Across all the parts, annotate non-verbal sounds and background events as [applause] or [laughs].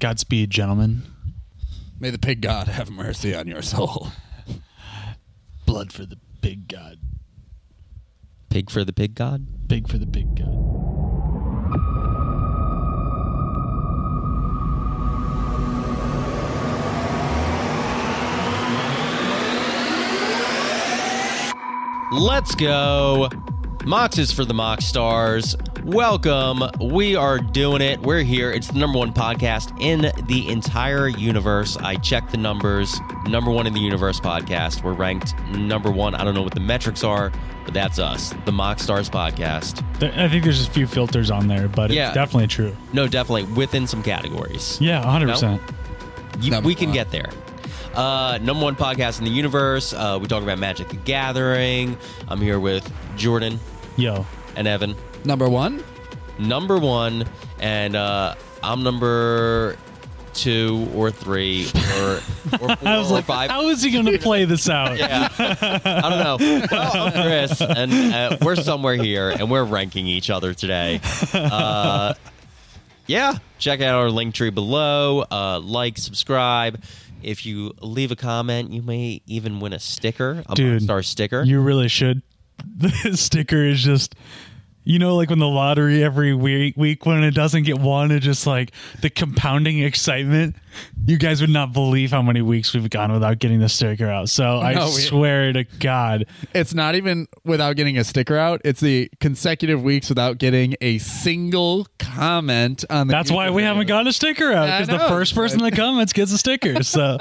Godspeed, gentlemen. May the pig god have mercy on your soul. Blood for the pig god. Pig for the pig god. Pig for the pig god. Let's go. Mox is for the Mox Stars. Welcome. We are doing it. We're here. It's the number one podcast in the entire universe. I checked the numbers. Number one in the universe podcast. We're ranked number one. I don't know what the metrics are, but that's us, the Mox Stars podcast. I think there's a few filters on there, but Yeah. it's definitely true. No, definitely within some categories. Yeah, 100%. You- Number we can get there. Uh, number one podcast in the universe. Uh, we talk about Magic the Gathering. I'm here with Jordan Yo. and Evan. Number one, number one, and uh, I'm number two or three or, or [laughs] four I was or like, five. how is he going [laughs] to play this out? yeah, I don't know. Well, I'm Chris, and uh, we're somewhere here, and we're ranking each other today. Uh, yeah, check out our link tree below. Uh, like, subscribe. If you leave a comment, you may even win a sticker, a Dude, star sticker. You really should. [laughs] The sticker is just, you know, like when the lottery every week, week when it doesn't get one, it's just like the compounding excitement. You guys would not believe how many weeks we've gone without getting the sticker out. So I No, we- swear to God, it's not even without getting a sticker out. It's the consecutive weeks without getting a single comment on the. that's why we haven't gotten a sticker out because the first person that comments gets a sticker. So,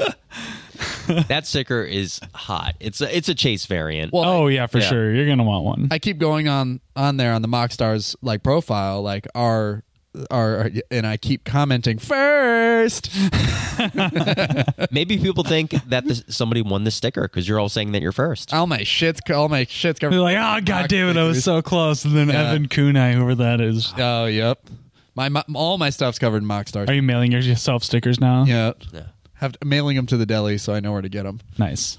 [laughs] [laughs] that sticker is hot. It's a, it's a chase variant. Well, oh yeah, for Yeah. sure, you're gonna want one. I keep going on on there on the Mox Stars like profile like our our and I keep commenting first. [laughs] Maybe people think that this, somebody won the sticker because you're all saying that you're first. All my shits, all my shits They're covered. like, oh god [laughs] damn it, I was so close. And then Yeah. Evan Kunai, whoever that is. Oh, yep. My, my all my stuff's covered in Mox Stars. Are you mailing yourself stickers now? Yeah. Yeah. Have to, mailing them to the deli so I know where to get them. Nice.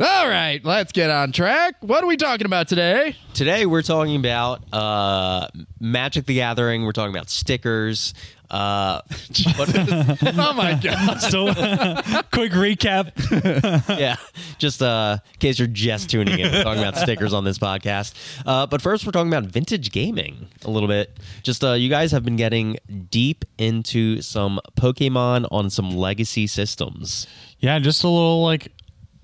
All right, let's get on track. What are we talking about today? Today we're talking about uh, Magic the Gathering. We're talking about stickers. Uh, but [laughs] oh my god. So, [laughs] quick recap. [laughs] yeah, just uh, in case you're just tuning in, we're talking about stickers on this podcast. Uh, but first, we're talking about vintage gaming a little bit. Just uh, you guys have been getting deep into some Pokemon on some legacy systems. Yeah, just a little like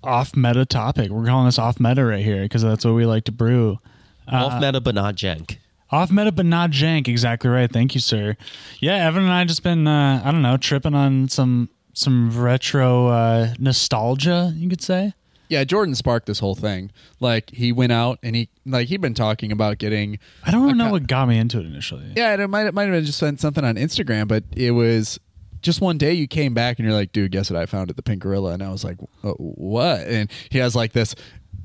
off meta topic. We're calling this off meta right here because that's what we like to brew. Off meta, but not jank. Off meta, but not jank. Exactly right. Thank you, sir. Yeah, Evan and I just been uh, I don't know tripping on some some retro uh, nostalgia. You could say. Yeah, Jordan sparked this whole thing. Like he went out and he like he'd been talking about getting I don't know Okay. what got me into it initially. Yeah, it might it might have been just been something on Instagram, but it was just one day you came back and you're like, dude, guess what I found at the Pink Gorilla? And I was like, "Uh, what? And he has like this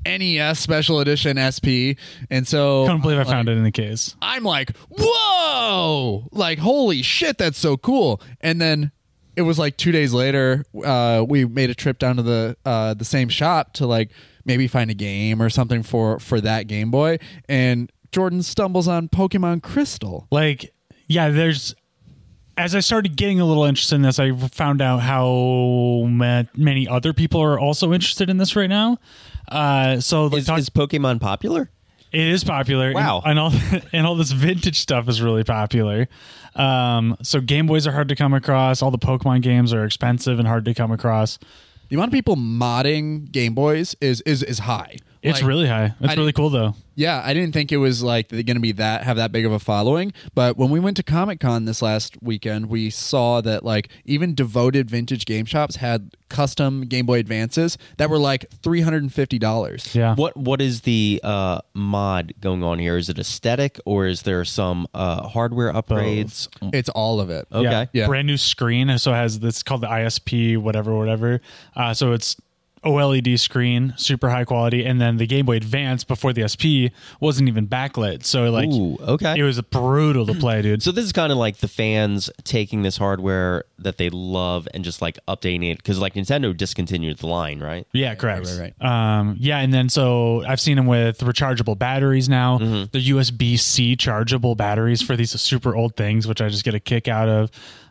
NES special edition SP, and so I Couldn't believe I like, found it in the case. I'm like, whoa! Like, holy shit, that's so cool. And then it was like two days later, uh, we made a trip down to the uh, the same shop to like maybe find a game or something for for that Game Boy. And Jordan stumbles on Pokemon Crystal. like yeah there's as i started getting a little interested in this i found out how many other people are also interested in this right now uh so Is, talk- is Pokemon popular? it is popular Wow. and, all [laughs] and all this vintage stuff is really popular um so game boys are hard to come across all the pokemon games are expensive and hard to come across The amount of people modding Game Boys is is is high. it's Like, really high it's I really cool though Yeah, I didn't think it was like going to be that have that big of a following. But when we went to Comic Con this last weekend, we saw that like even devoted vintage game shops had custom Game Boy Advances that were like three hundred and fifty dollars. yeah What what is the uh, mod going on here? Is it aesthetic or is there some uh, hardware upgrades? It's all of it. Okay. Yeah. brand new screen. So it has this called the ISP, whatever, whatever. Uh, so it's OLED screen, super high quality, and then the Game Boy Advance before the SP wasn't even backlit. So like, Ooh, okay. it was brutal to play, dude. So this is kind of like the fans taking this hardware that they love and just like updating it because like Nintendo discontinued the line, right? Yeah, correct. right, Um, yeah, and then so I've seen them with rechargeable batteries now. Mm-hmm. The USB C chargeable batteries for these super old things, which I just get a kick out of.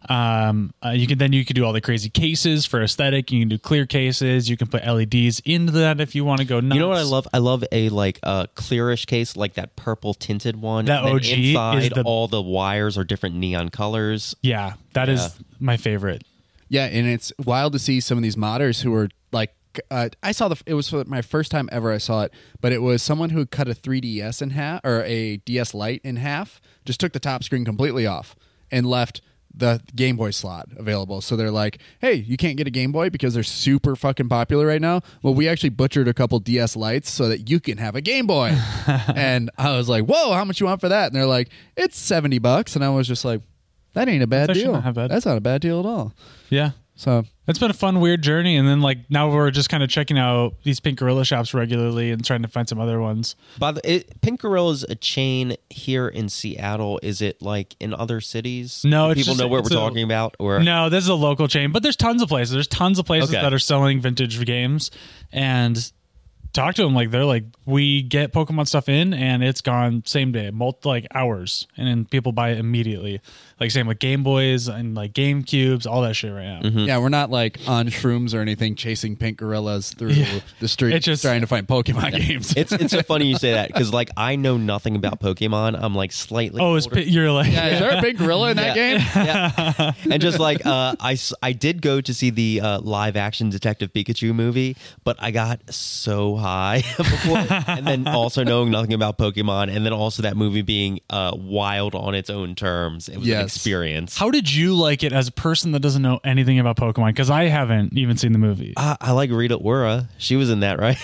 Um, uh, you can then you can do all the crazy cases for aesthetic. You can do clear cases. You can put LEDs into that if you want to go nuts. You know what I love? I love a like a clearish case, like that purple tinted one. That and then OG is the- all the wires are different neon colors. Yeah, that is Yeah. my favorite. Yeah, and it's wild to see some of these modders who are like. Uh, I saw the. It was for my first time ever I saw it, but it was someone who cut a 3DS in half or a DS Lite in half. Just took the top screen completely off and left the Game Boy slot available. So they're like, "Hey, you can't get a Game Boy because they're super fucking popular right now." Well, we actually butchered a couple DS lights so that you can have a Game Boy. [laughs] and I was like, "Whoa, how much you want for that?" And they're like, "It's seventy bucks." And I was just like, "That ain't a bad That's deal. not bad. That's not a bad deal at all." Yeah. So It's been a fun, weird journey, and then like now we're just kind of checking out these Pink Gorilla shops regularly and trying to find some other ones. By the it, Pink Gorilla's a chain here in Seattle. Is it like in other cities? No, it's people just- know what we're a- talking about. Or No, this is a local chain, but there's tons of places. There's tons of places Okay. that are selling vintage games, and talk to them like they're like we get Pokemon stuff in, and it's gone same day, multi like hours, and then people buy it immediately. Like same with Game Boys and like Game Cubes, all that shit right now. Mm-hmm. Yeah, we're not like on shrooms or anything, chasing pink gorillas through Yeah. the street, It just- trying to find Pokemon games. it's it's so funny you say that [laughs] because like I know nothing about Pokemon. I'm like slightly. Oh, it's older. pi- you're like yeah, is there a big gorilla in that game? [laughs] yeah. and just like uh, I, s- I did go to see the uh, live action Detective Pikachu movie, but I got so high [laughs] before, and then also knowing nothing about Pokemon, and then also that movie being uh, wild on its own terms. It was an experience. How did you like it as a person that doesn't know anything about Pokemon? Because I haven't even seen the movie. Uh, I like Rita Ora. She was in that, right?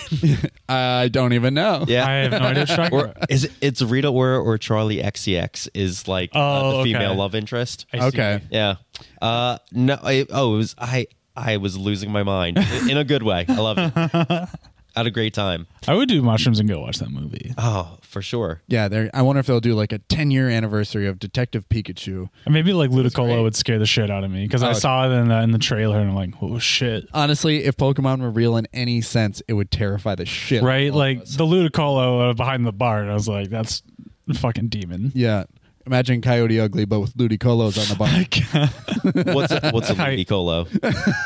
[laughs] I don't even know. yeah. I have no idea what you're talking Or is it, it's Rita Ora or Charli XCX is like uh, Oh, the okay. female love interest. I see. Okay. Yeah. Uh no I, oh it was I I was losing my mind in a good way. I love it. [laughs] Had a great time. I would do mushrooms and go watch that movie. Oh, for sure. Yeah, they're, I wonder if they'll do like a 10 year anniversary of Detective Pikachu. And maybe like great. Ludicolo would scare the shit out of me because I Oh. saw it in the, in the trailer and I'm like, oh shit. Honestly, if Pokemon were real in any sense, it would terrify the shit. out of Right? all of Like us. the Ludicolo uh, behind the bar. And I was like, that's a fucking demon. yeah. Imagine Coyote Ugly, but with Ludicolos on the bar. [laughs] What's a, what's a Hi. Ludicolo?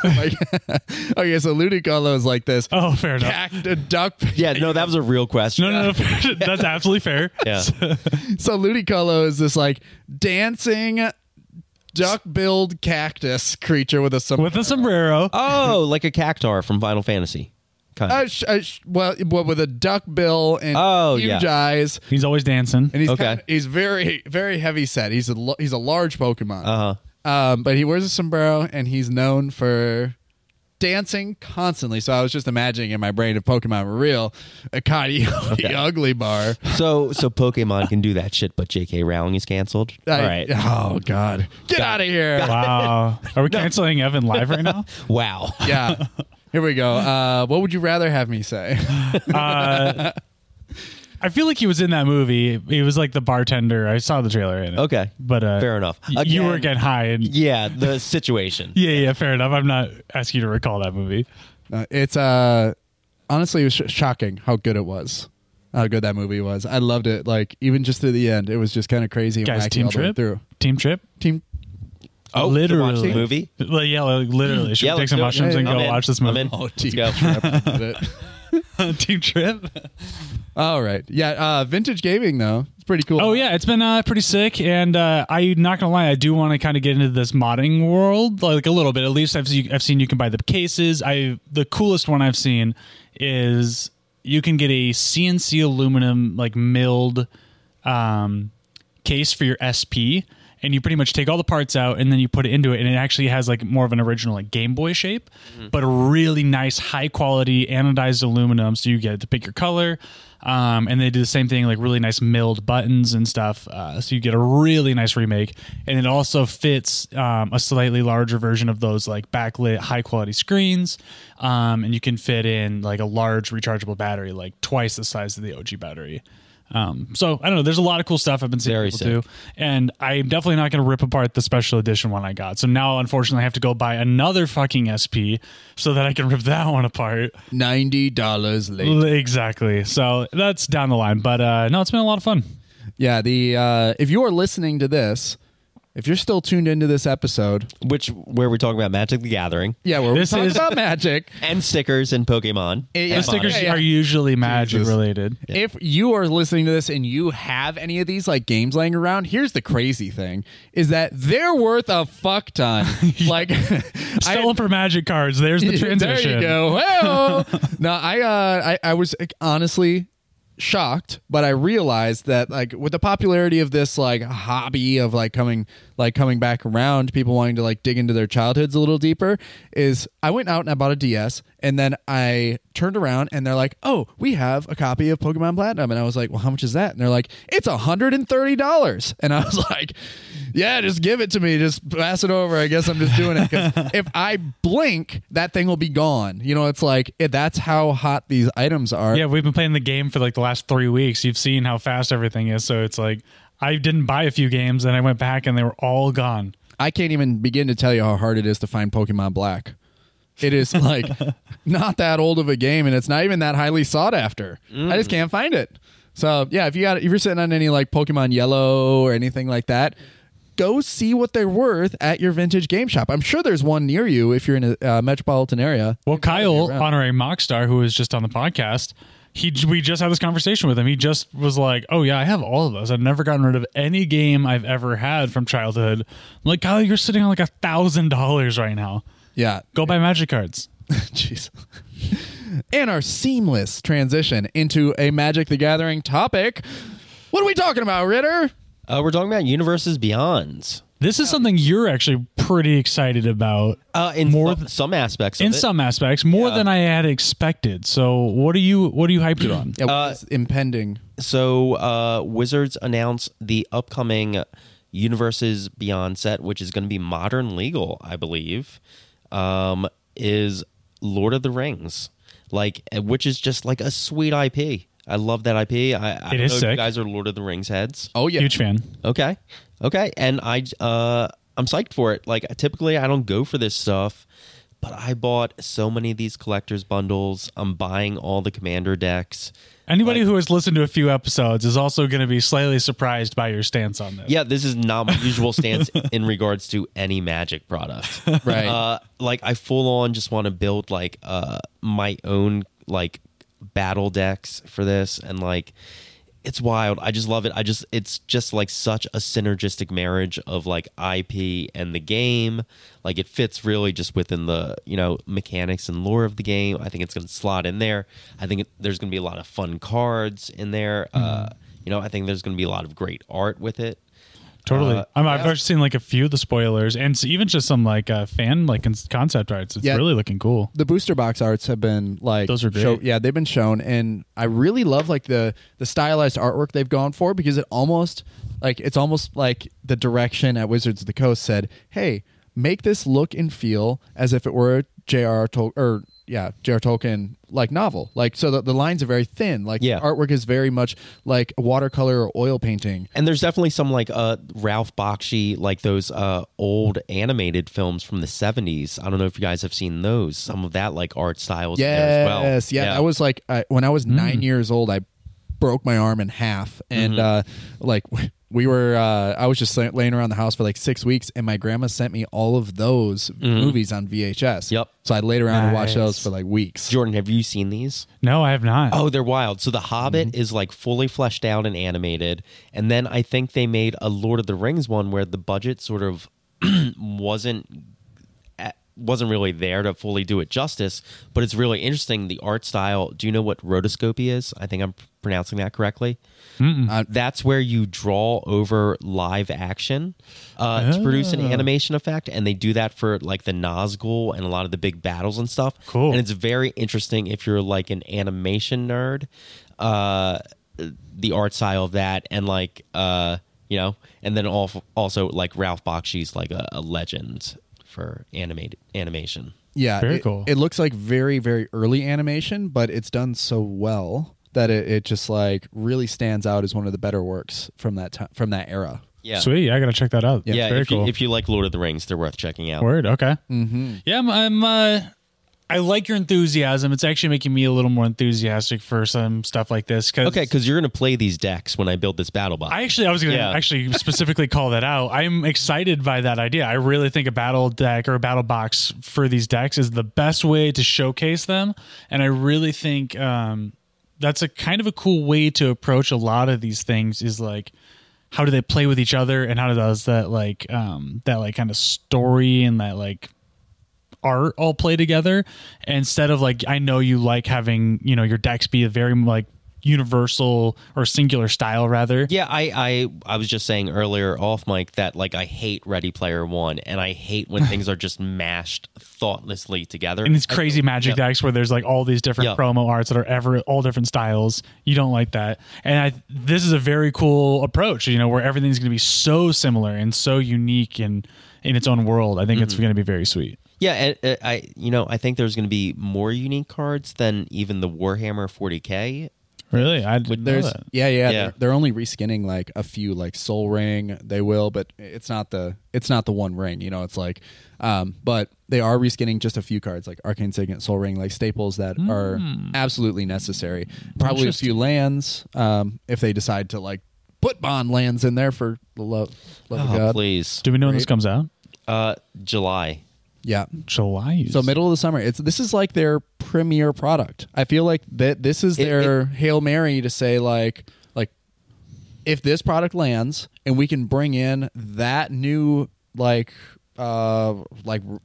like, okay, so Ludicolo is like this oh, fair enough. cact- a duck. [laughs] Yeah, no, that was a real question. No, no, no. [laughs] fair- that's absolutely fair. Yeah. So Ludicolo is this like dancing duck-billed cactus creature with a sombrero. With a sombrero. Oh, like a cactuar from Final Fantasy. Kind of. Uh, sh- uh, sh- well, well, with a duck bill and Oh, huge yeah. eyes, He's always dancing. and he's Okay. kind of- he's very very heavy set. He's a lo- he's a large Pokemon. Uh-huh. Um, but he wears a sombrero and he's known for dancing constantly. So I was just imagining in my brain if Pokemon were real, a Coyote [laughs] Okay. Ugly Bar. So so Pokemon can do that shit, but J.K. Rowling is canceled. I- All right. Oh God, get out of here! Wow. Are we [laughs] canceling Evan live right [laughs] now? Wow. Yeah. Here we go. Uh, what would you rather have me say? [laughs] Uh, I feel like he was in that movie. He was like the bartender. I saw the trailer in it. Okay. But uh, Fair enough. y- you were Again- getting high. And, Yeah, the situation. [laughs] yeah, yeah, fair enough. I'm not asking you to recall that movie. Uh, it's uh, honestly, it was sh- shocking how good it was. How good that movie was. I loved it. Like even just to the end, it was just kind of crazy. and Guys, wacky team all the way trip? through. Team trip? Team. Oh, Literally. watch the movie. Well, yeah, like, literally. Should Yeah, we take some it. mushrooms Yeah, and go I'm in. watch this I'm movie? in. Oh, Let's team go. trip. Love [laughs] it. team trip? All right. Yeah. Uh, vintage gaming though. It's pretty cool. Oh yeah, it's been uh, pretty sick, and uh, I'm not gonna lie, I do want to kind of get into this modding world, like a little bit. At least I've seen, I've seen you can buy the cases. I the coolest one I've seen is you can get a CNC aluminum like milled um, case for your SP, and you pretty much take all the parts out and then you put it into it, and it actually has like more of an original like Game Boy shape, but a really nice high quality anodized aluminum. So you get to pick your color, um, and they do the same thing like really nice milled buttons and stuff. Uh, so you get a really nice remake, and it also fits um, a slightly larger version of those like backlit high quality screens, um, and you can fit in like a large rechargeable battery, like twice the size of the OG battery. Um, so I don't know. There's a lot of cool stuff I've been seeing Very people do, and I'm definitely not going to rip apart the special edition one I got. So now, unfortunately, I have to go buy another fucking SP so that I can rip that one apart. Ninety dollars late. Exactly. So that's down the line, but uh, no, it's been a lot of fun. Yeah. The uh, if you are listening to this if you're still tuned into this episode, Which where we're talking about Magic the Gathering yeah, we're This talking is- about magic. and stickers and Pokemon. Yeah, The stickers Yeah, yeah. are usually magic Jesus. related. If you are listening to this and you have any of these like games laying around, here's the crazy thing: is that they're worth a fuck ton. [laughs] like, [laughs] [laughs] I, Stolen for magic cards. There's the transition. There you go. Well, no, I, uh, I, I was like, honestly shocked, but I realized that like with the popularity of this like hobby of like coming like coming back around, people wanting to like dig into their childhoods a little deeper, is I went out and I bought a DS, and then I turned around and they're like, "Oh, we have a copy of Pokemon Platinum," and I was like, "Well, how much is that?" And they're like, "It's hundred and thirty dollars," and I was [laughs] like, "Yeah, just give it to me, just pass it over." I guess I'm just doing it cuz [laughs] if I blink, that thing will be gone. You know, it's like it, that's how hot these items are. Yeah, we've been playing the game for like the last three weeks. You've seen how fast everything is. So it's like I didn't buy a few games, and I went back, and they were all gone. I can't even begin to tell you how hard it is to find Pokemon Black. It is like [laughs] not that old of a game, and it's not even that highly sought after. I just can't find it. So yeah, if you got if you're sitting on any like Pokemon Yellow or anything like that, go see what they're worth at your vintage game shop. I'm sure there's one near you if you're in a uh, metropolitan area. Well, Kyle, around. honorary Moxstar, who was just on the podcast, he we just had this conversation with him. He just was like, "Oh yeah, I have all of those. I've never gotten rid of any game I've ever had from childhood." I'm like, Kyle, you're sitting on like a thousand dollars right now. Yeah, Go buy magic cards. [laughs] Jeez. and our seamless transition into a Magic the Gathering topic. What are we talking about, Ritter? Uh, we're talking about universes beyond. This is something you're actually pretty excited about Uh, in More some, some aspects. in it. some aspects, more Yeah. than I had expected. So, what are you what are you hyped it on? Yeah, Uh, impending. So, uh, Wizards announced the upcoming Universes Beyond set, which is going to be modern legal, I believe, um, is Lord of the Rings, like uh, which is just like a sweet IP. I love that IP. I, I don't is know if sick. you guys are Lord of the Rings heads. Oh yeah, Huge fan. Okay. Okay. And I uh I'm psyched for it. Like typically I don't go for this stuff, but I bought so many of these collectors bundles. I'm buying all the commander decks. Anybody Like- who has listened to a few episodes is also going to be slightly surprised by your stance on this. Yeah, this is not my usual stance [laughs] in regards to any magic product. [laughs] Right. Uh like I full on just want to build like uh my own like battle decks for this and like it's wild. I just love it. I just it's just like such a synergistic marriage of like IP and the game. Like it fits really just within the, you know, mechanics and lore of the game. I think it's going to slot in there. I think it, there's going to be a lot of fun cards in there. Uh, you know, I think there's going to be a lot of great art with it. Totally. Uh, I'm, I've yeah. actually seen like a few of the spoilers and even just some like uh, fan like concept arts. It's Yeah. really looking cool. the booster box arts have been like Those are great. show- yeah, they've been shown, and I really love like the the stylized artwork they've gone for because it almost like it's almost like the direction at Wizards of the Coast said, "Hey, make this look and feel as if it were a J.R. Tolkien or yeah, J.R. Tolkien like novel. Like so the, the lines are very thin. Like Yeah. the artwork is very much like watercolor or oil painting. And there's definitely some like uh Ralph Bakshi, like those uh old animated films from the 70s. I don't know if you guys have seen those. Some of that like art styles Yes, there as well. yeah, That was like I, when I was nine years old. I broke my arm in half, and uh, like [laughs] we were. Uh, I was just laying around the house for like six weeks, and my grandma sent me all of those movies on VHS. Yep. So I laid around and watched those for like weeks. Jordan, have you seen these? No, I have not. Oh, they're wild. So The Hobbit is like fully fleshed out and animated. And then I think they made a Lord of the Rings one where the budget sort of [clears throat] wasn't wasn't really there to fully do it justice, but it's really interesting the art style. Do you know what rotoscopy is? I think I'm pronouncing that correctly. Uh, that's where you draw over live action uh, to produce an animation effect, and they do that for like the Nazgul and a lot of the big battles and stuff. Cool. And it's very interesting if you're like an animation nerd. Uh, the art style of that, and like uh, you know, and then also also like Ralph Bakshi's like a, a legend for animated animation. Yeah, Very it, cool. It looks like very very early animation, but it's done so well that it, it just like really stands out as one of the better works from that time from that era. Yeah. Sweet. I got to check that out. Yeah, Very if, cool. you, if you like Lord of the Rings, they're worth checking out. Word. Okay. Mm-hmm. Yeah, I'm. I'm uh, I like your enthusiasm. It's actually making me a little more enthusiastic for some stuff like this. Cause Okay, because you're going to play these decks when I build this battle box. I actually, I was going to Yeah. actually [laughs] specifically call that out. I'm excited by that idea. I really think a battle deck or a battle box for these decks is the best way to showcase them, and I really think um, that's a kind of a cool way to approach a lot of these things. Is like, how do they play with each other, and how does that like um, that like kind of story and that like art all play together instead of like I know you like having you know your decks be a very like universal or singular style rather. Yeah, I, I I was just saying earlier off mic that like I hate Ready Player One, and I hate when [laughs] things are just mashed thoughtlessly together. and these crazy magic yeah. decks where there's like all these different Yeah. promo arts that are ever all different styles. You don't like that, and I this is a very cool approach. You know, where everything's going to be so similar and so unique and in its own world. I think it's Mm-hmm. going to be very sweet. Yeah, and, uh, I you know I think there's going to be more unique cards than even the Warhammer 40k. Really, I didn't know There's that. yeah, yeah. Yeah. They're, they're only reskinning like a few like Sol Ring. They will, but it's not the it's not the one ring. You know, it's like, um, but they are reskinning just a few cards like Arcane Signet, Sol Ring, like staples that are absolutely necessary. Probably a few lands, um, if they decide to like put bond lands in there for the love, love of Oh, God. please, Do we know when this comes out? uh, July. Yeah. July. So middle of the summer. It's this is like their premier product. I feel like that this is It- their hail mary to say like like if this product lands and we can bring in that new like uh like r-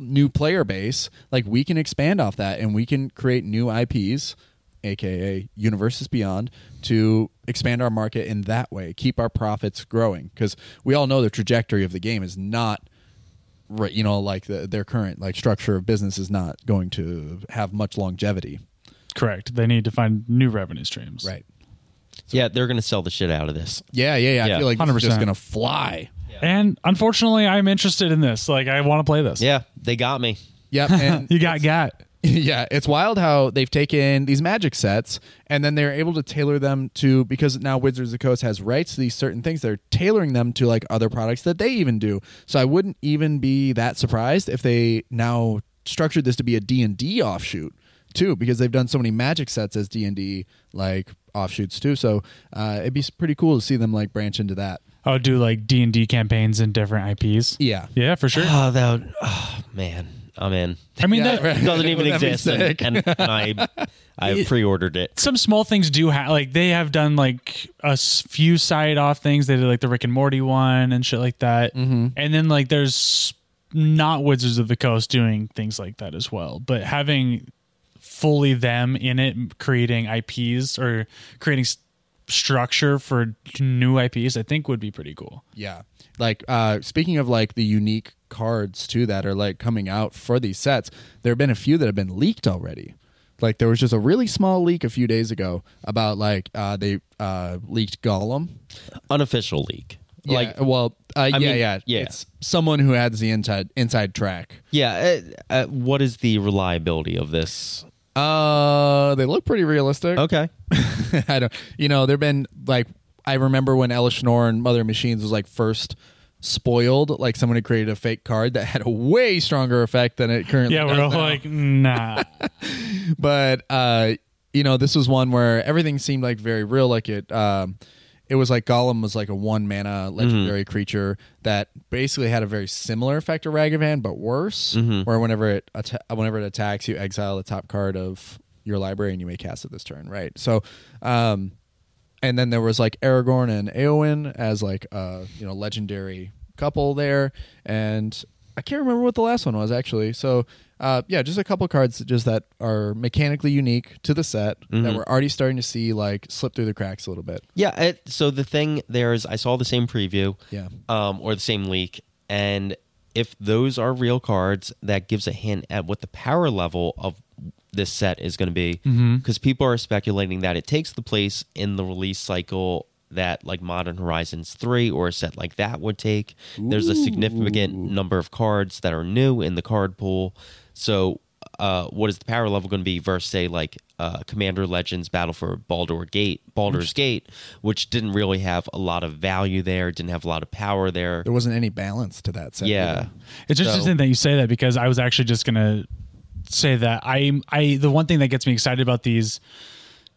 new player base, like we can expand off that and we can create new IPs aka universes beyond to expand our market in that way keep our profits growing because we all know the trajectory of the game is not right you know like the, their current like structure of business is not going to have much longevity correct. They need to find new revenue streams. Right. Yeah, they're going to sell the shit out of this. yeah yeah yeah, Yeah, i feel like this is just 100%. gonna fly And unfortunately, I'm interested in this. Like, I want to play this. Yeah, they got me. yep and [laughs] You got got. [laughs] yeah, it's wild how they've taken these magic sets and then they're able to tailor them to because now Wizards of the Coast has rights to these certain things. They're tailoring them to like other products that they even do. So I wouldn't even be that surprised if they now structured this to be a D&D offshoot too because they've done so many magic sets as D&D like offshoots too. So uh, it'd be pretty cool to see them like branch into that. I'll do like D and D campaigns and different IPs. Yeah. Yeah, for sure. Oh, that would, oh man, I'm in. I mean, Yeah, [laughs] that, right. Doesn't [laughs] even That'd be exist, and, sick. and, and [laughs] I I pre-ordered it. some small things do have like they have done like a s- few side off things. They did like the Rick and Morty one and shit like that. Mm-hmm. And then like there's not Wizards of the Coast doing things like that as well. But having fully them in it, creating IPs or creating s- structure for new IPs, I think would be pretty cool. Yeah. Like uh speaking of like the unique cards too that are like coming out for these sets, there have been a few that have been leaked already. Like there was just a really small leak a few days ago about like uh they uh leaked Gollum. Unofficial leak. Yeah, Like well, uh, yeah, mean, yeah, yeah. It's someone who has the inside inside track. Yeah. Uh, uh, what is the reliability of this? Uh, they look pretty realistic. Okay. [laughs] I don't. You know, there've been like I remember when Elesh Norn and Mother Machines was like first spoiled. Like someone had created a fake card that had a way stronger effect than it currently. Yeah, we're all now. like, nah. [laughs] [laughs] but uh, you know, this was one where everything seemed like very real. Like it, um, it was like Gollum was like a one mana legendary creature that basically had a very similar effect to Ragavan, but worse. Where whenever it atta- whenever it attacks, you exile the top card of your library and you may cast it this turn. Right. So. Um, and then there was like Aragorn and Eowyn as like a you know legendary couple there, and I can't remember what the last one was actually. So uh yeah, just a couple cards just that are mechanically unique to the set that we're already starting to see like slip through the cracks a little bit. Yeah. It, so the thing there is, I saw the same preview. Yeah. Um, or the same leak, and if those are real cards, that gives a hint at what the power level of this set is going to be. Because people are speculating that it takes the place in the release cycle that like Modern Horizons 3 or a set like that would take. There's a significant number of cards that are new in the card pool. So, uh, what is the power level going to be versus say like uh, Commander Legends Battle for Baldur Gate, Baldur's Gate, which didn't really have a lot of value there, didn't have a lot of power there. There wasn't any balance to that set. Yeah. either. It's So- interesting that you say that because I was actually just gonna say that I I the one thing that gets me excited about these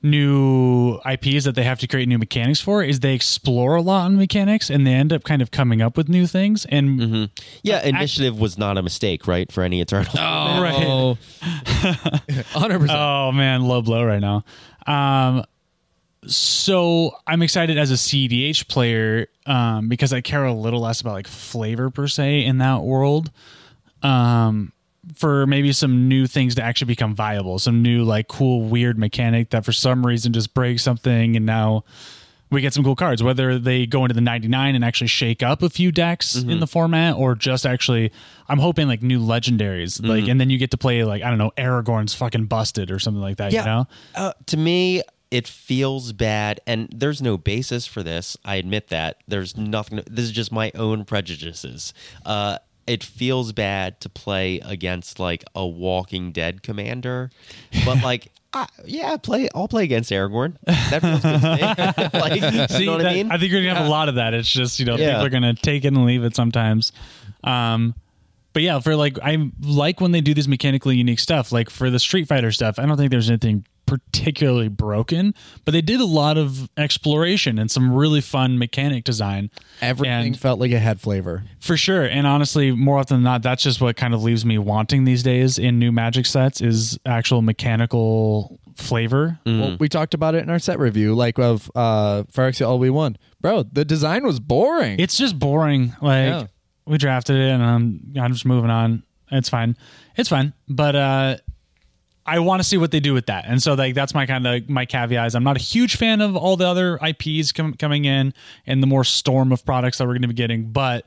new IPs that they have to create new mechanics for is they explore a lot on mechanics and they end up kind of coming up with new things and Yeah, initiative was not a mistake, right? For any Eternal. Oh, [laughs] hundred percent. Oh man, low blow right now. Um, so I'm excited as a CDH player um, because I care a little less about like flavor per se in that world. Um, for maybe some new things to actually become viable, some new like cool weird mechanic that for some reason just breaks something, and now we get some cool cards. Whether they go into the 99 and actually shake up a few decks in the format, or just actually, I'm hoping like new legendaries, like, and then you get to play like I don't know, Aragorn's fucking busted or something like that. You know, Uh, to me, it feels bad, and there's no basis for this. I admit that. There's nothing. This is just my own prejudices. Uh, it feels bad to play against like a Walking Dead commander, but like. Uh, yeah, play. I'll play against Aragorn. That feels good to me. [laughs] like, See, you know what that- I mean? I think you're gonna have a lot of that. It's just you know Yeah. people are gonna take it and leave it sometimes. Um, but yeah, for like I like when they do this mechanically unique stuff. Like for the Street Fighter stuff, I don't think there's anything particularly broken, but they did a lot of exploration and some really fun mechanic design. Everything And- felt like it had flavor. for sure. And honestly, more often than not, that's just what kind of leaves me wanting these days in new Magic sets is actual mechanical flavor. Well, we talked about it in our set review, like of uh Phyrexia All We Won. Bro, the design was boring. It's just boring. Like Yeah. we drafted it, and I'm I'm just moving on. It's fine. It's fine. But uh, I want to see what they do with that, and so like that's my kind of my caveat. Is I'm not a huge fan of all the other IPs com- coming in and the more storm of products that we're going to be getting, but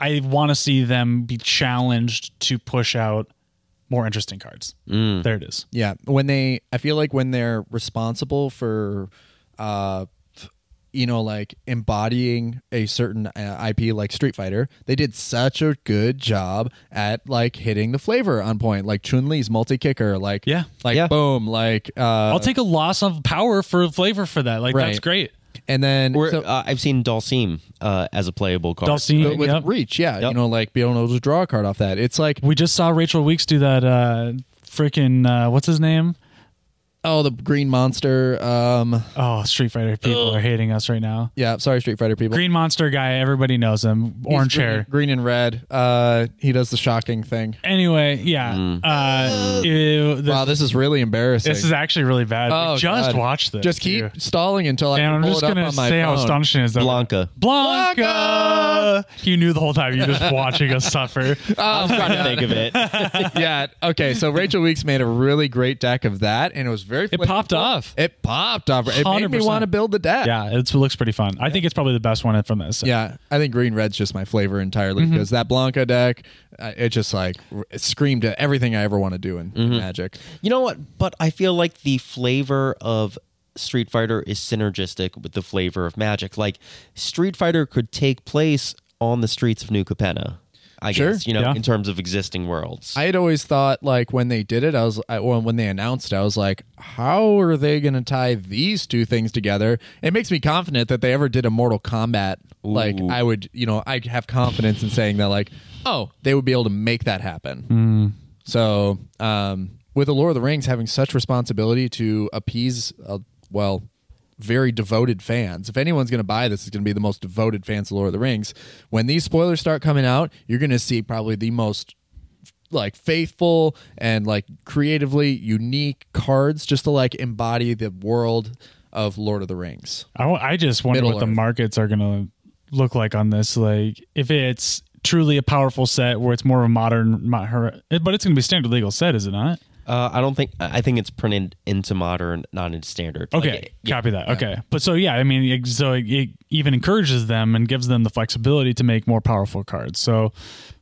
I want to see them be challenged to push out more interesting cards. There it is. Yeah, when they, I feel like when they're responsible for, uh, f- you know, like embodying a certain uh, IP like Street Fighter, they did such a good job at like hitting the flavor on point, like Chun Li's multi kicker, like Yeah. like Yeah. boom, like uh, I'll take a loss of power for flavor for that. Like that's great. and then Or, so- uh, I've seen Dhalsim uh, as a playable card. Dulcine, with yep. reach, yeah, Yep. you know, like being able to draw a card off that. It's like We just saw Rachel Weeks do that. Uh, freaking uh, what's his name? Oh, the green monster. Um, Oh, Street Fighter people are hating us right now. yeah, sorry, Street Fighter people. Green Monster guy, everybody knows him. Orange green, hair. green and red. Uh, he does the shocking thing. Anyway, yeah. Uh, ew, this, wow, this is really embarrassing. this is actually really bad. Oh, We just God. watched this. Just keep too. stalling until I And can I'm pull just it gonna on my say how phone. astonishing is that Blanka. Blanka. You knew the whole time. You're just [laughs] watching us suffer. I was trying to think of it. [laughs] yeah. Okay. So Rachel Weeks made a really great deck of that, and it was very. It popped off. It popped off. It made me want to build the deck. Yeah, it's, it looks pretty fun. I think it's probably the best one from this. set. Yeah, I think green red's just my flavor entirely Mm-hmm. because that Blanka deck, uh, it just like r- it screamed at everything I ever want to do in Mm-hmm. Magic. You know what? But I feel like the flavor of Street Fighter is synergistic with the flavor of Magic. Like Street Fighter could take place on the streets of New Capenna. I Sure. guess you know, Yeah. in terms of existing worlds. I had always thought like when they did it, I was I, well, when they announced, it, I was like, how are they going to tie these two things together? It makes me confident that they ever did a Mortal Kombat. Like I would, you know, I'd have confidence in saying that like, oh, they would be able to make that happen. Hmm. So, um, with the Lord of the Rings having such responsibility to appease, uh, well, very devoted fans. If anyone's going to buy this, it's going to be the most devoted fans of Lord of the Rings. When these spoilers start coming out, you're going to see probably the most like faithful and like creatively unique cards just to like embody the world of Lord of the Rings. I, I just wonder Middle what the markets are going to look like on this. Like, if it's truly a powerful set where it's more of a modern, but it's going to be standard legal set, is it not? Uh, I don't think. I think it's printed into modern, not into standard. Okay, Like, yeah. copy that. Okay, but so yeah, I mean, it- so it, it even encourages them and gives them the flexibility to make more powerful cards. So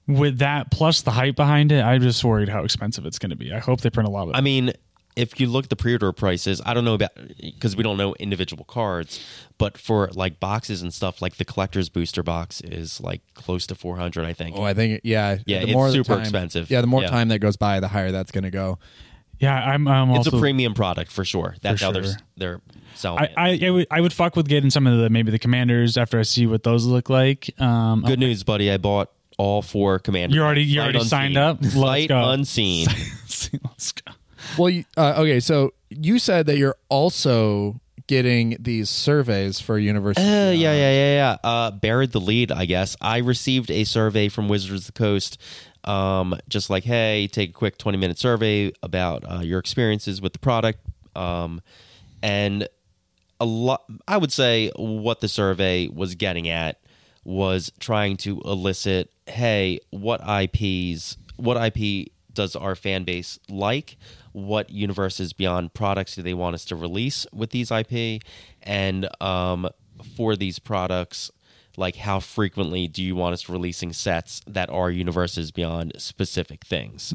with that plus the hype behind it, I'm just worried how expensive it's going to be. I hope they print a lot of. I mean, if you look at the pre-order prices, I don't know about because we don't know individual cards, but for like boxes and stuff, like the collector's booster box is like close to 400, I think. Oh, I think yeah, Yeah, the it's more super time- expensive. Yeah, the more Yeah. time that goes by, the higher that's going to go. yeah, I'm. I'm it's also, a premium product for sure. That's For how they're they're selling I. I, I would I would fuck with getting some of the maybe the commanders after I see what those look like. Um, Good news, buddy. I bought all four commanders. You already- you Sight already signed unseen. up? Let's Sight go. unseen. [laughs] Let's go. Well, you, uh, okay, so you said that you're also getting these surveys for University. Uh, yeah, yeah, yeah, yeah. Uh, buried the lead, I guess. I received a survey from Wizards of the Coast, um, just like, hey, take a quick twenty minute survey about uh, your experiences with the product, um, and a lot. I would say what the survey was getting at was trying to elicit, hey, what IPs, what IP does our fan base like? What universes beyond products do they want us to release with these IP? And um, for these products, like how frequently do you want us releasing sets that are universes beyond specific things?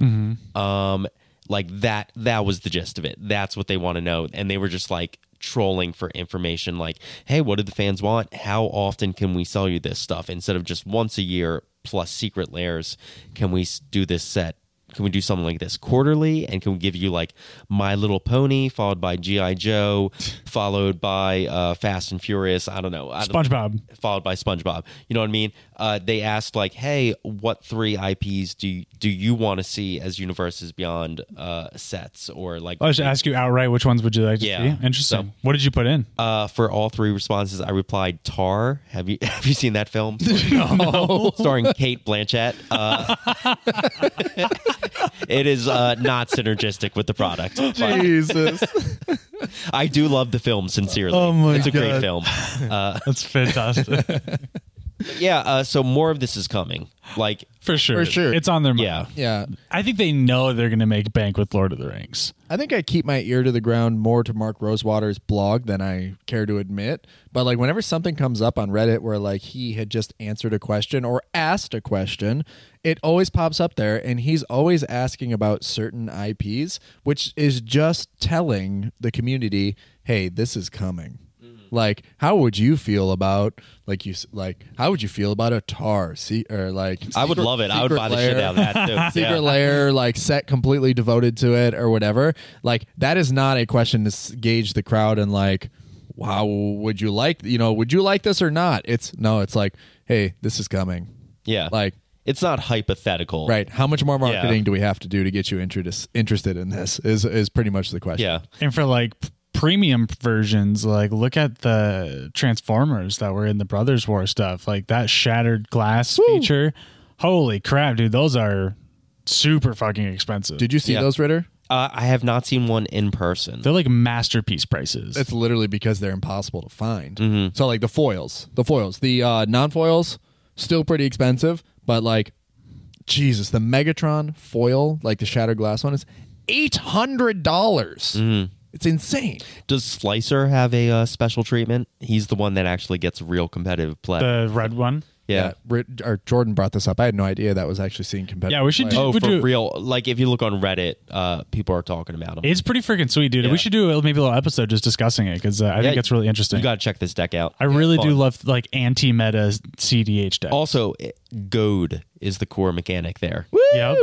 Um, like that. That was the gist of it. That's what they want to know, and they were just like trolling for information like hey what do the fans want how often can we sell you this stuff instead of just once a year plus secret lairs can we do this set can we do something like this quarterly and can we give you like my little pony followed by gi joe [laughs] followed by uh, fast and furious i don't know I don't- SpongeBob. followed by SpongeBob. You know what I mean? Uh, they asked like, "Hey, what three IPs do you, do you want to see as universes beyond uh, sets or like?" I'll just ask you outright which ones would you like to Yeah. see? Interesting. So- what did you put in? Uh, for all three responses, I replied Tár. Have you [laughs] have you seen that film? [laughs] no. [laughs] Starring Cate Blanchett. Uh, it is uh, not synergistic with the product. Jesus. I do love the film sincerely. Oh my it's a great film. Uh, That's fantastic. Yeah. Uh, so more of this is coming. Like, For sure. For sure. It's on their mind. yeah. yeah. I think they know they're going to make bank with Lord of the Rings. I think I keep my ear to the ground more to Mark Rosewater's blog than I care to admit. But like whenever something comes up on Reddit where like he had just answered a question or asked a question, it always pops up there and he's always asking about certain IPs, which is just telling the community, "Hey, this is coming." Like, how would you feel about like you like how would you feel about a tar see or like I would love it. I would secret buy the shit out of that too. [laughs] secret Yeah. lair like set completely devoted to it or whatever like that is not a question to gauge the crowd and like wow would you like you know would you like this or not it's no it's like hey this is coming Yeah. like it's not hypothetical. right how much more marketing Yeah. do we have to do to get you interest, interested in this is is pretty much the question Yeah. And for like p- premium versions, like look at the Transformers that were in the Brothers War stuff, like that shattered glass feature. Holy crap, dude! Those are super fucking expensive. did you see Yeah. those ritter Uh, I have not seen one in person. They're like masterpiece prices. it's literally because they're impossible to find Mm-hmm. so like the foils the foils the uh non-foils still pretty expensive but like jesus the megatron foil like the shattered glass one is $800 Mm-hmm. It's insane Does Slicer have a uh, special treatment? He's the one that actually gets real competitive play. the red one. yeah. Rit- or jordan brought this up i had no idea that was actually seeing competitive Yeah, we should play. do- Oh, Would for you- real? Like if you look on Reddit, uh, people are talking about him. It's pretty freaking sweet, dude. Yeah. We should do maybe a little episode just discussing it because uh, I think it's really interesting. You got to check this deck out. I really do love like anti-meta CDH deck. Also, it- goad is the core mechanic there. Yep.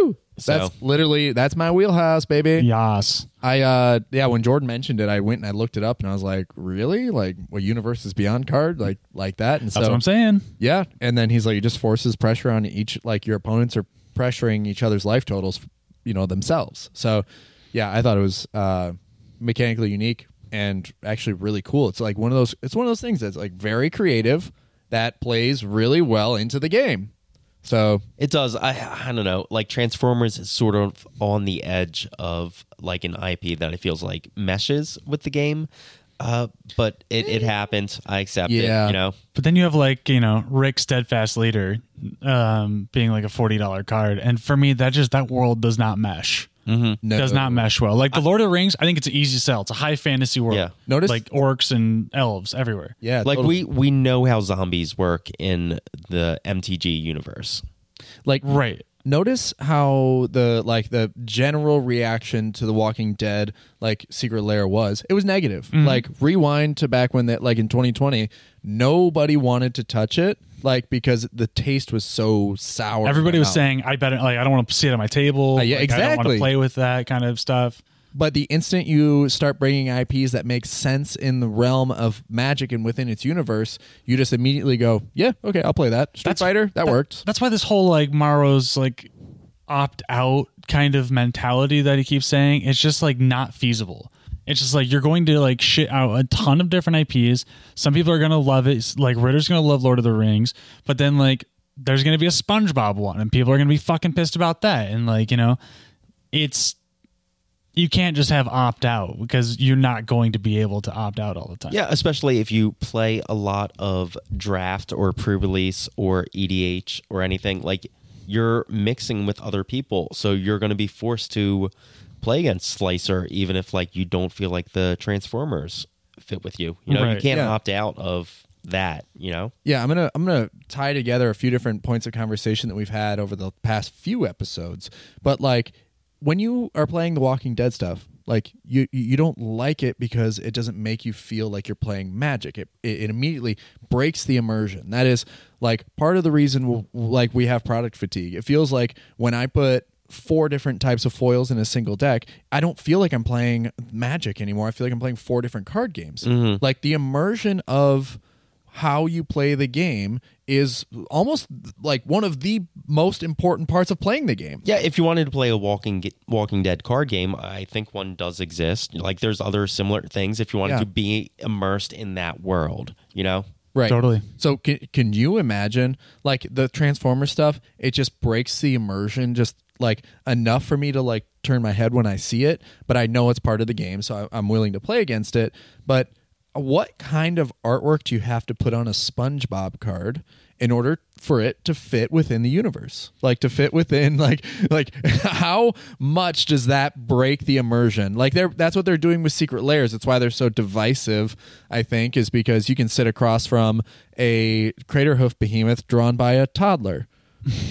That's literally that's my wheelhouse baby Yas. i uh yeah when jordan mentioned it i went and i looked it up and i was like really like what universe is beyond card like like that and That's so what I'm saying. Yeah, and then he's like, it just forces pressure on each. Like your opponents are pressuring each other's life totals, you know, themselves. So, yeah, I thought it was uh, mechanically unique and actually really cool. It's like one of those. It's one of those things that's like very creative that plays really well into the game. So It does. I I don't know. Like Transformers is sort of on the edge of like an IP that it feels like meshes with the game. Uh, but it, it happened. I accept Yeah. it. You know. But then you have like you know Rick Steadfast Leader, um, being like a forty dollar card, and for me that just that world does not mesh. No, Does not mesh well. Like the Lord of the Rings, I think it's an easy sell. It's a high fantasy world. Yeah. Notice- like orcs and elves everywhere. Yeah, Like totally. we we know how zombies work in the MTG universe. like Right. notice how the like the general reaction to the walking dead like secret lair was it was negative Mm-hmm. like rewind to back when that like in 2020 nobody wanted to touch it like because the taste was so sour Everybody was mouth. saying, "I bet like I don't want to see it on my table. Uh, yeah, Like, I don't want exactly. to play with that kind of stuff." but the instant you start bringing ips that make sense in the realm of magic and within its universe you just immediately go yeah okay i'll play that street That's- fighter that, worked That's why this whole like Maro's like opt out kind of mentality that he keeps saying, it's just like not feasible. It's just like you're going to like shit out a ton of different IPs. Some people are gonna love it. Like Ritter's gonna love Lord of the Rings, but then like there's gonna be a SpongeBob one, and people are gonna be fucking pissed about that. And like you know, it's you can't just have opt out because you're not going to be able to opt out all the time. Yeah, especially if you play a lot of draft or pre-release or EDH or anything like you're mixing with other people, so you're going to be forced to play against Slicer even if like you don't feel like the Transformers fit with you. You know, you can't Yeah. opt out of that, you know? Yeah, I'm gonna I'm gonna tie together a few different points of conversation that we've had over the past few episodes. But like when you are playing the Walking Dead stuff, like you you don't like it because it doesn't make you feel like you're playing Magic. It it, it immediately breaks the immersion. That is like part of the reason w- like we have product fatigue. It feels like when I put four different types of foils in a single deck, I don't feel like I'm playing Magic anymore. I feel like I'm playing four different card games. Mm-hmm. Like the immersion of how you play the game is almost like one of the most important parts of playing the game. Yeah, if you wanted to play a Walking Walking Dead card game, I think one does exist. Like there's other similar things if you wanted Yeah. to be immersed in that world, you know? Right. Totally. So can can you imagine like the Transformer stuff? It just breaks the immersion just like enough for me to like turn my head when I see it, but I know it's part of the game, so I, I'm willing to play against it. But what kind of artwork do you have to put on a SpongeBob card in order for it to fit within the universe? Like to fit within like like [laughs] how much does that break the immersion? Like they're that's what they're doing with Secret Lairs. It's why they're so divisive, I think, is because you can sit across from a Craterhoof Behemoth drawn by a toddler.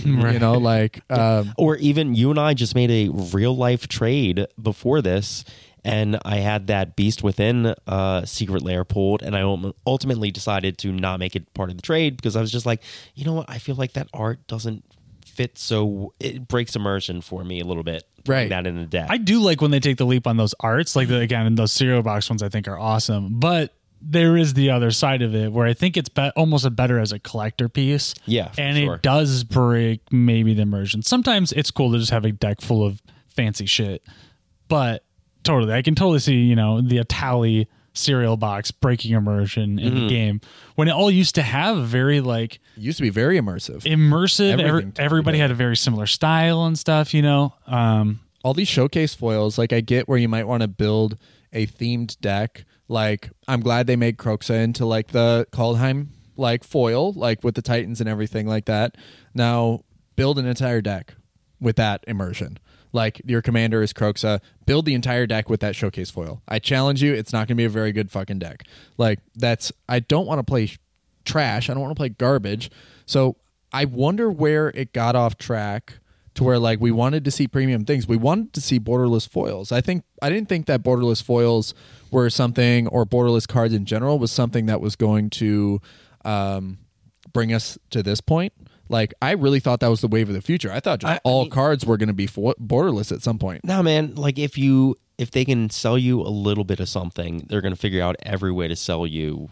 right. [laughs] You know, like um, Or even you and I just made a real life trade before this, and I had that Beast Within uh, secret lair pulled, and I ultimately decided to not make it part of the trade because I was just like, you know what, I feel like that art doesn't fit, so it breaks immersion for me a little bit. Right. that in the deck. I do like when they take the leap on those arts, like the, again, those cereal box ones, I think are awesome. But there is the other side of it where I think it's be- almost a better as a collector piece. Yeah, and sure. it does break maybe the immersion. Sometimes it's cool to just have a deck full of fancy shit, but totally, I can totally see you know the Atali cereal box breaking immersion in Mm-hmm. the game when it all used to have very like it used to be very immersive. immersive. Everything Every, everybody had a very similar style and stuff, you know. Um, all these showcase foils, like I get where you might want to build a themed deck. Like I'm glad they made Kroxa into like the Kaldheim like foil, like with the Titans and everything like that. Now build an entire deck with that immersion. Like your commander is Kroxa, build the entire deck with that showcase foil. I challenge you, it's not going to be a very good fucking deck. Like that's I don't want to play sh- trash. I don't want to play garbage. So I wonder where it got off track to where like we wanted to see premium things. We wanted to see borderless foils. I think I didn't think that borderless foils were something or borderless cards in general was something that was going to um, bring us to this point. Like I really thought that was the wave of the future. I thought just I- I all mean- cards were going to be fo- borderless at some point. No, man. Like if you if they can sell you a little bit of something, they're going to figure out every way to sell you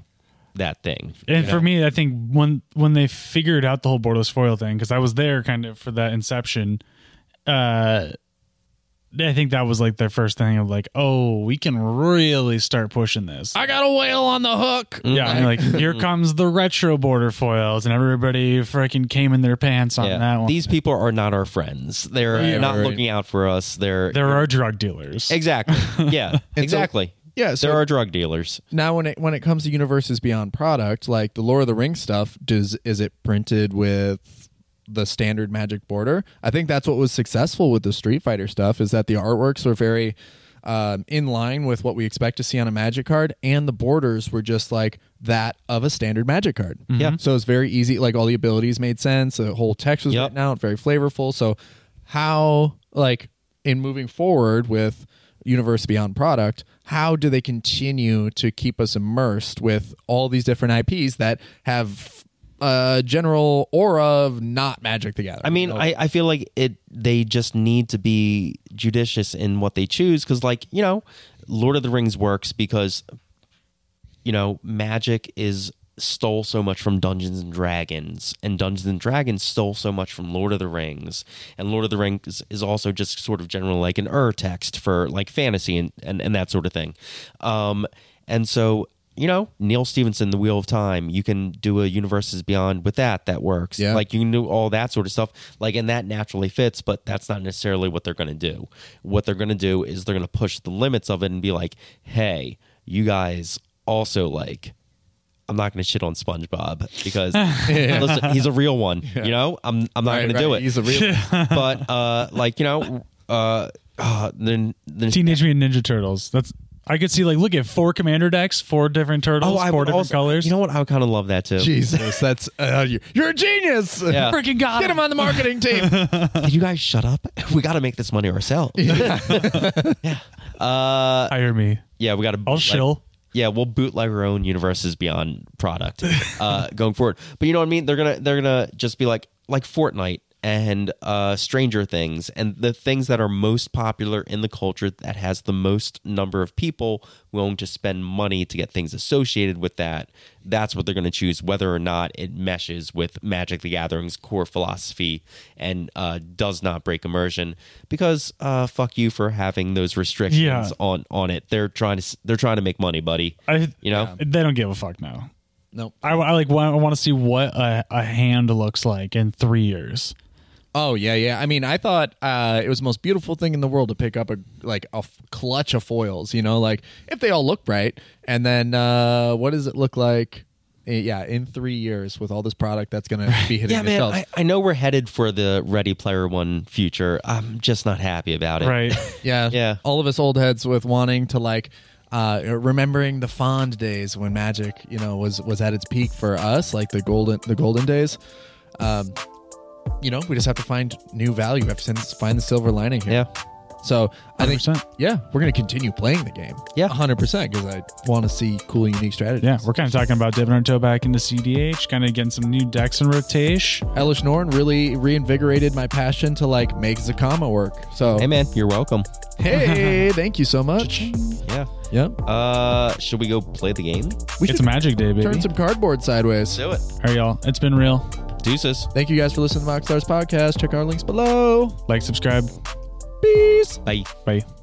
that thing. And you for know? me, I think when when they figured out the whole borderless foil thing, because I was there kind of for that inception, uh, I think that was like their first thing of like, oh, we can really start pushing this. I got a whale on the hook. yeah, and like here [laughs] comes the retro border foils, and everybody freaking came in their pants on that one. These people are not our friends. They're Yeah, not right. looking out for us. They're there are our drug dealers. exactly. [laughs] Yeah, so- exactly. Yeah, so there are drug dealers. now when it when it comes to universes beyond product, like the Lord of the Rings stuff, does is it printed with the standard magic border? I think that's what was successful with the Street Fighter stuff is that the artworks were very um, in line with what we expect to see on a magic card, and the borders were just like that of a standard magic card. Yeah. So it's very easy. Like all the abilities made sense. The whole text was Yep. written out, very flavorful. So how like in moving forward with universe beyond product how do they continue to keep us immersed with all these different ips that have a general aura of not magic together I mean? I, I feel like it. They just need to be judicious in what they choose because, like, you know, Lord of the Rings works because, you know, magic is stole so much from Dungeons and Dragons, and Dungeons and Dragons stole so much from Lord of the Rings, and Lord of the Rings is also just sort of generally like an ur text for like fantasy and, and, and that sort of thing. Um, and so you know, Neal Stephenson, The Wheel of Time, you can do a Universes Beyond with that. That works. Yeah. Like you can do all that sort of stuff. Like, and that naturally fits, but that's not necessarily what they're going to do. What they're going to do is they're going to push the limits of it and be like, hey, you guys also like, I'm not going to shit on SpongeBob because [laughs] [laughs] listen, he's a real one. You know, I'm I'm not Right, going to do it. He's a real. [laughs] but uh, like you know, uh, uh then then Teenage Mutant Ninja Turtles. That's I could see like look at four commander decks, four different turtles, oh, four would different also, colors. You know what? I would kind of love that too. Jesus, that's uh, you- you're a genius. Yeah. freaking got Get him on the marketing [laughs] team. Can you guys shut up? [laughs] We got to make this money ourselves. [laughs] yeah. Uh, Hire me. yeah, we got to. I'll shill. Yeah, we'll bootleg our own universes beyond product uh, going forward. But you know what I mean? They're gonna they're gonna just be like like Fortnite and uh, Stranger Things and the things that are most popular in the culture that has the most number of people willing to spend money to get things associated with that. That's what they're going to choose, whether or not it meshes with Magic the Gathering's core philosophy and uh, does not break immersion. Because uh, fuck you for having those restrictions Yeah. on on it. They're trying to they're trying to make money, buddy. I, You know. they don't give a fuck now. nope. I, I like want, I want to see what a, a hand looks like in three years. Oh yeah, yeah. I mean, I thought uh, it was the most beautiful thing in the world to pick up a like a f- clutch of foils. You know, like if they all look right, and then uh, what does it look like? eh, Yeah, in three years with all this product that's going to be hitting Yeah, the man. shelves. I, I know we're headed for the Ready Player One future. I'm just not happy about it. Right. [laughs] Yeah. Yeah. All of us old heads with wanting to like uh remembering the fond days when magic, you know, was was at its peak for us, like the golden the golden days. Um you know, we just have to find new value. We have to find the silver lining here. Yeah. So I think, 100%. yeah, we're going to continue playing the game. Yeah. 100% because I want to see cool, unique strategies. Yeah, we're kind of talking about dipping our toe back into CDH, kind of getting some new decks in rotation. Elesh Norn really reinvigorated my passion to like make Zacama work. So, Hey, man. You're welcome. hey, [laughs] thank you so much. Yeah. Yep. Uh, should we go play the game? We It's a Magic Day, baby. turn some cardboard sideways. Do it. All right, y'all. It's been real. Deuces. Thank you guys for listening to Mox Stars Podcast. Check our links below. Like, subscribe. Peace. Bye. Bye.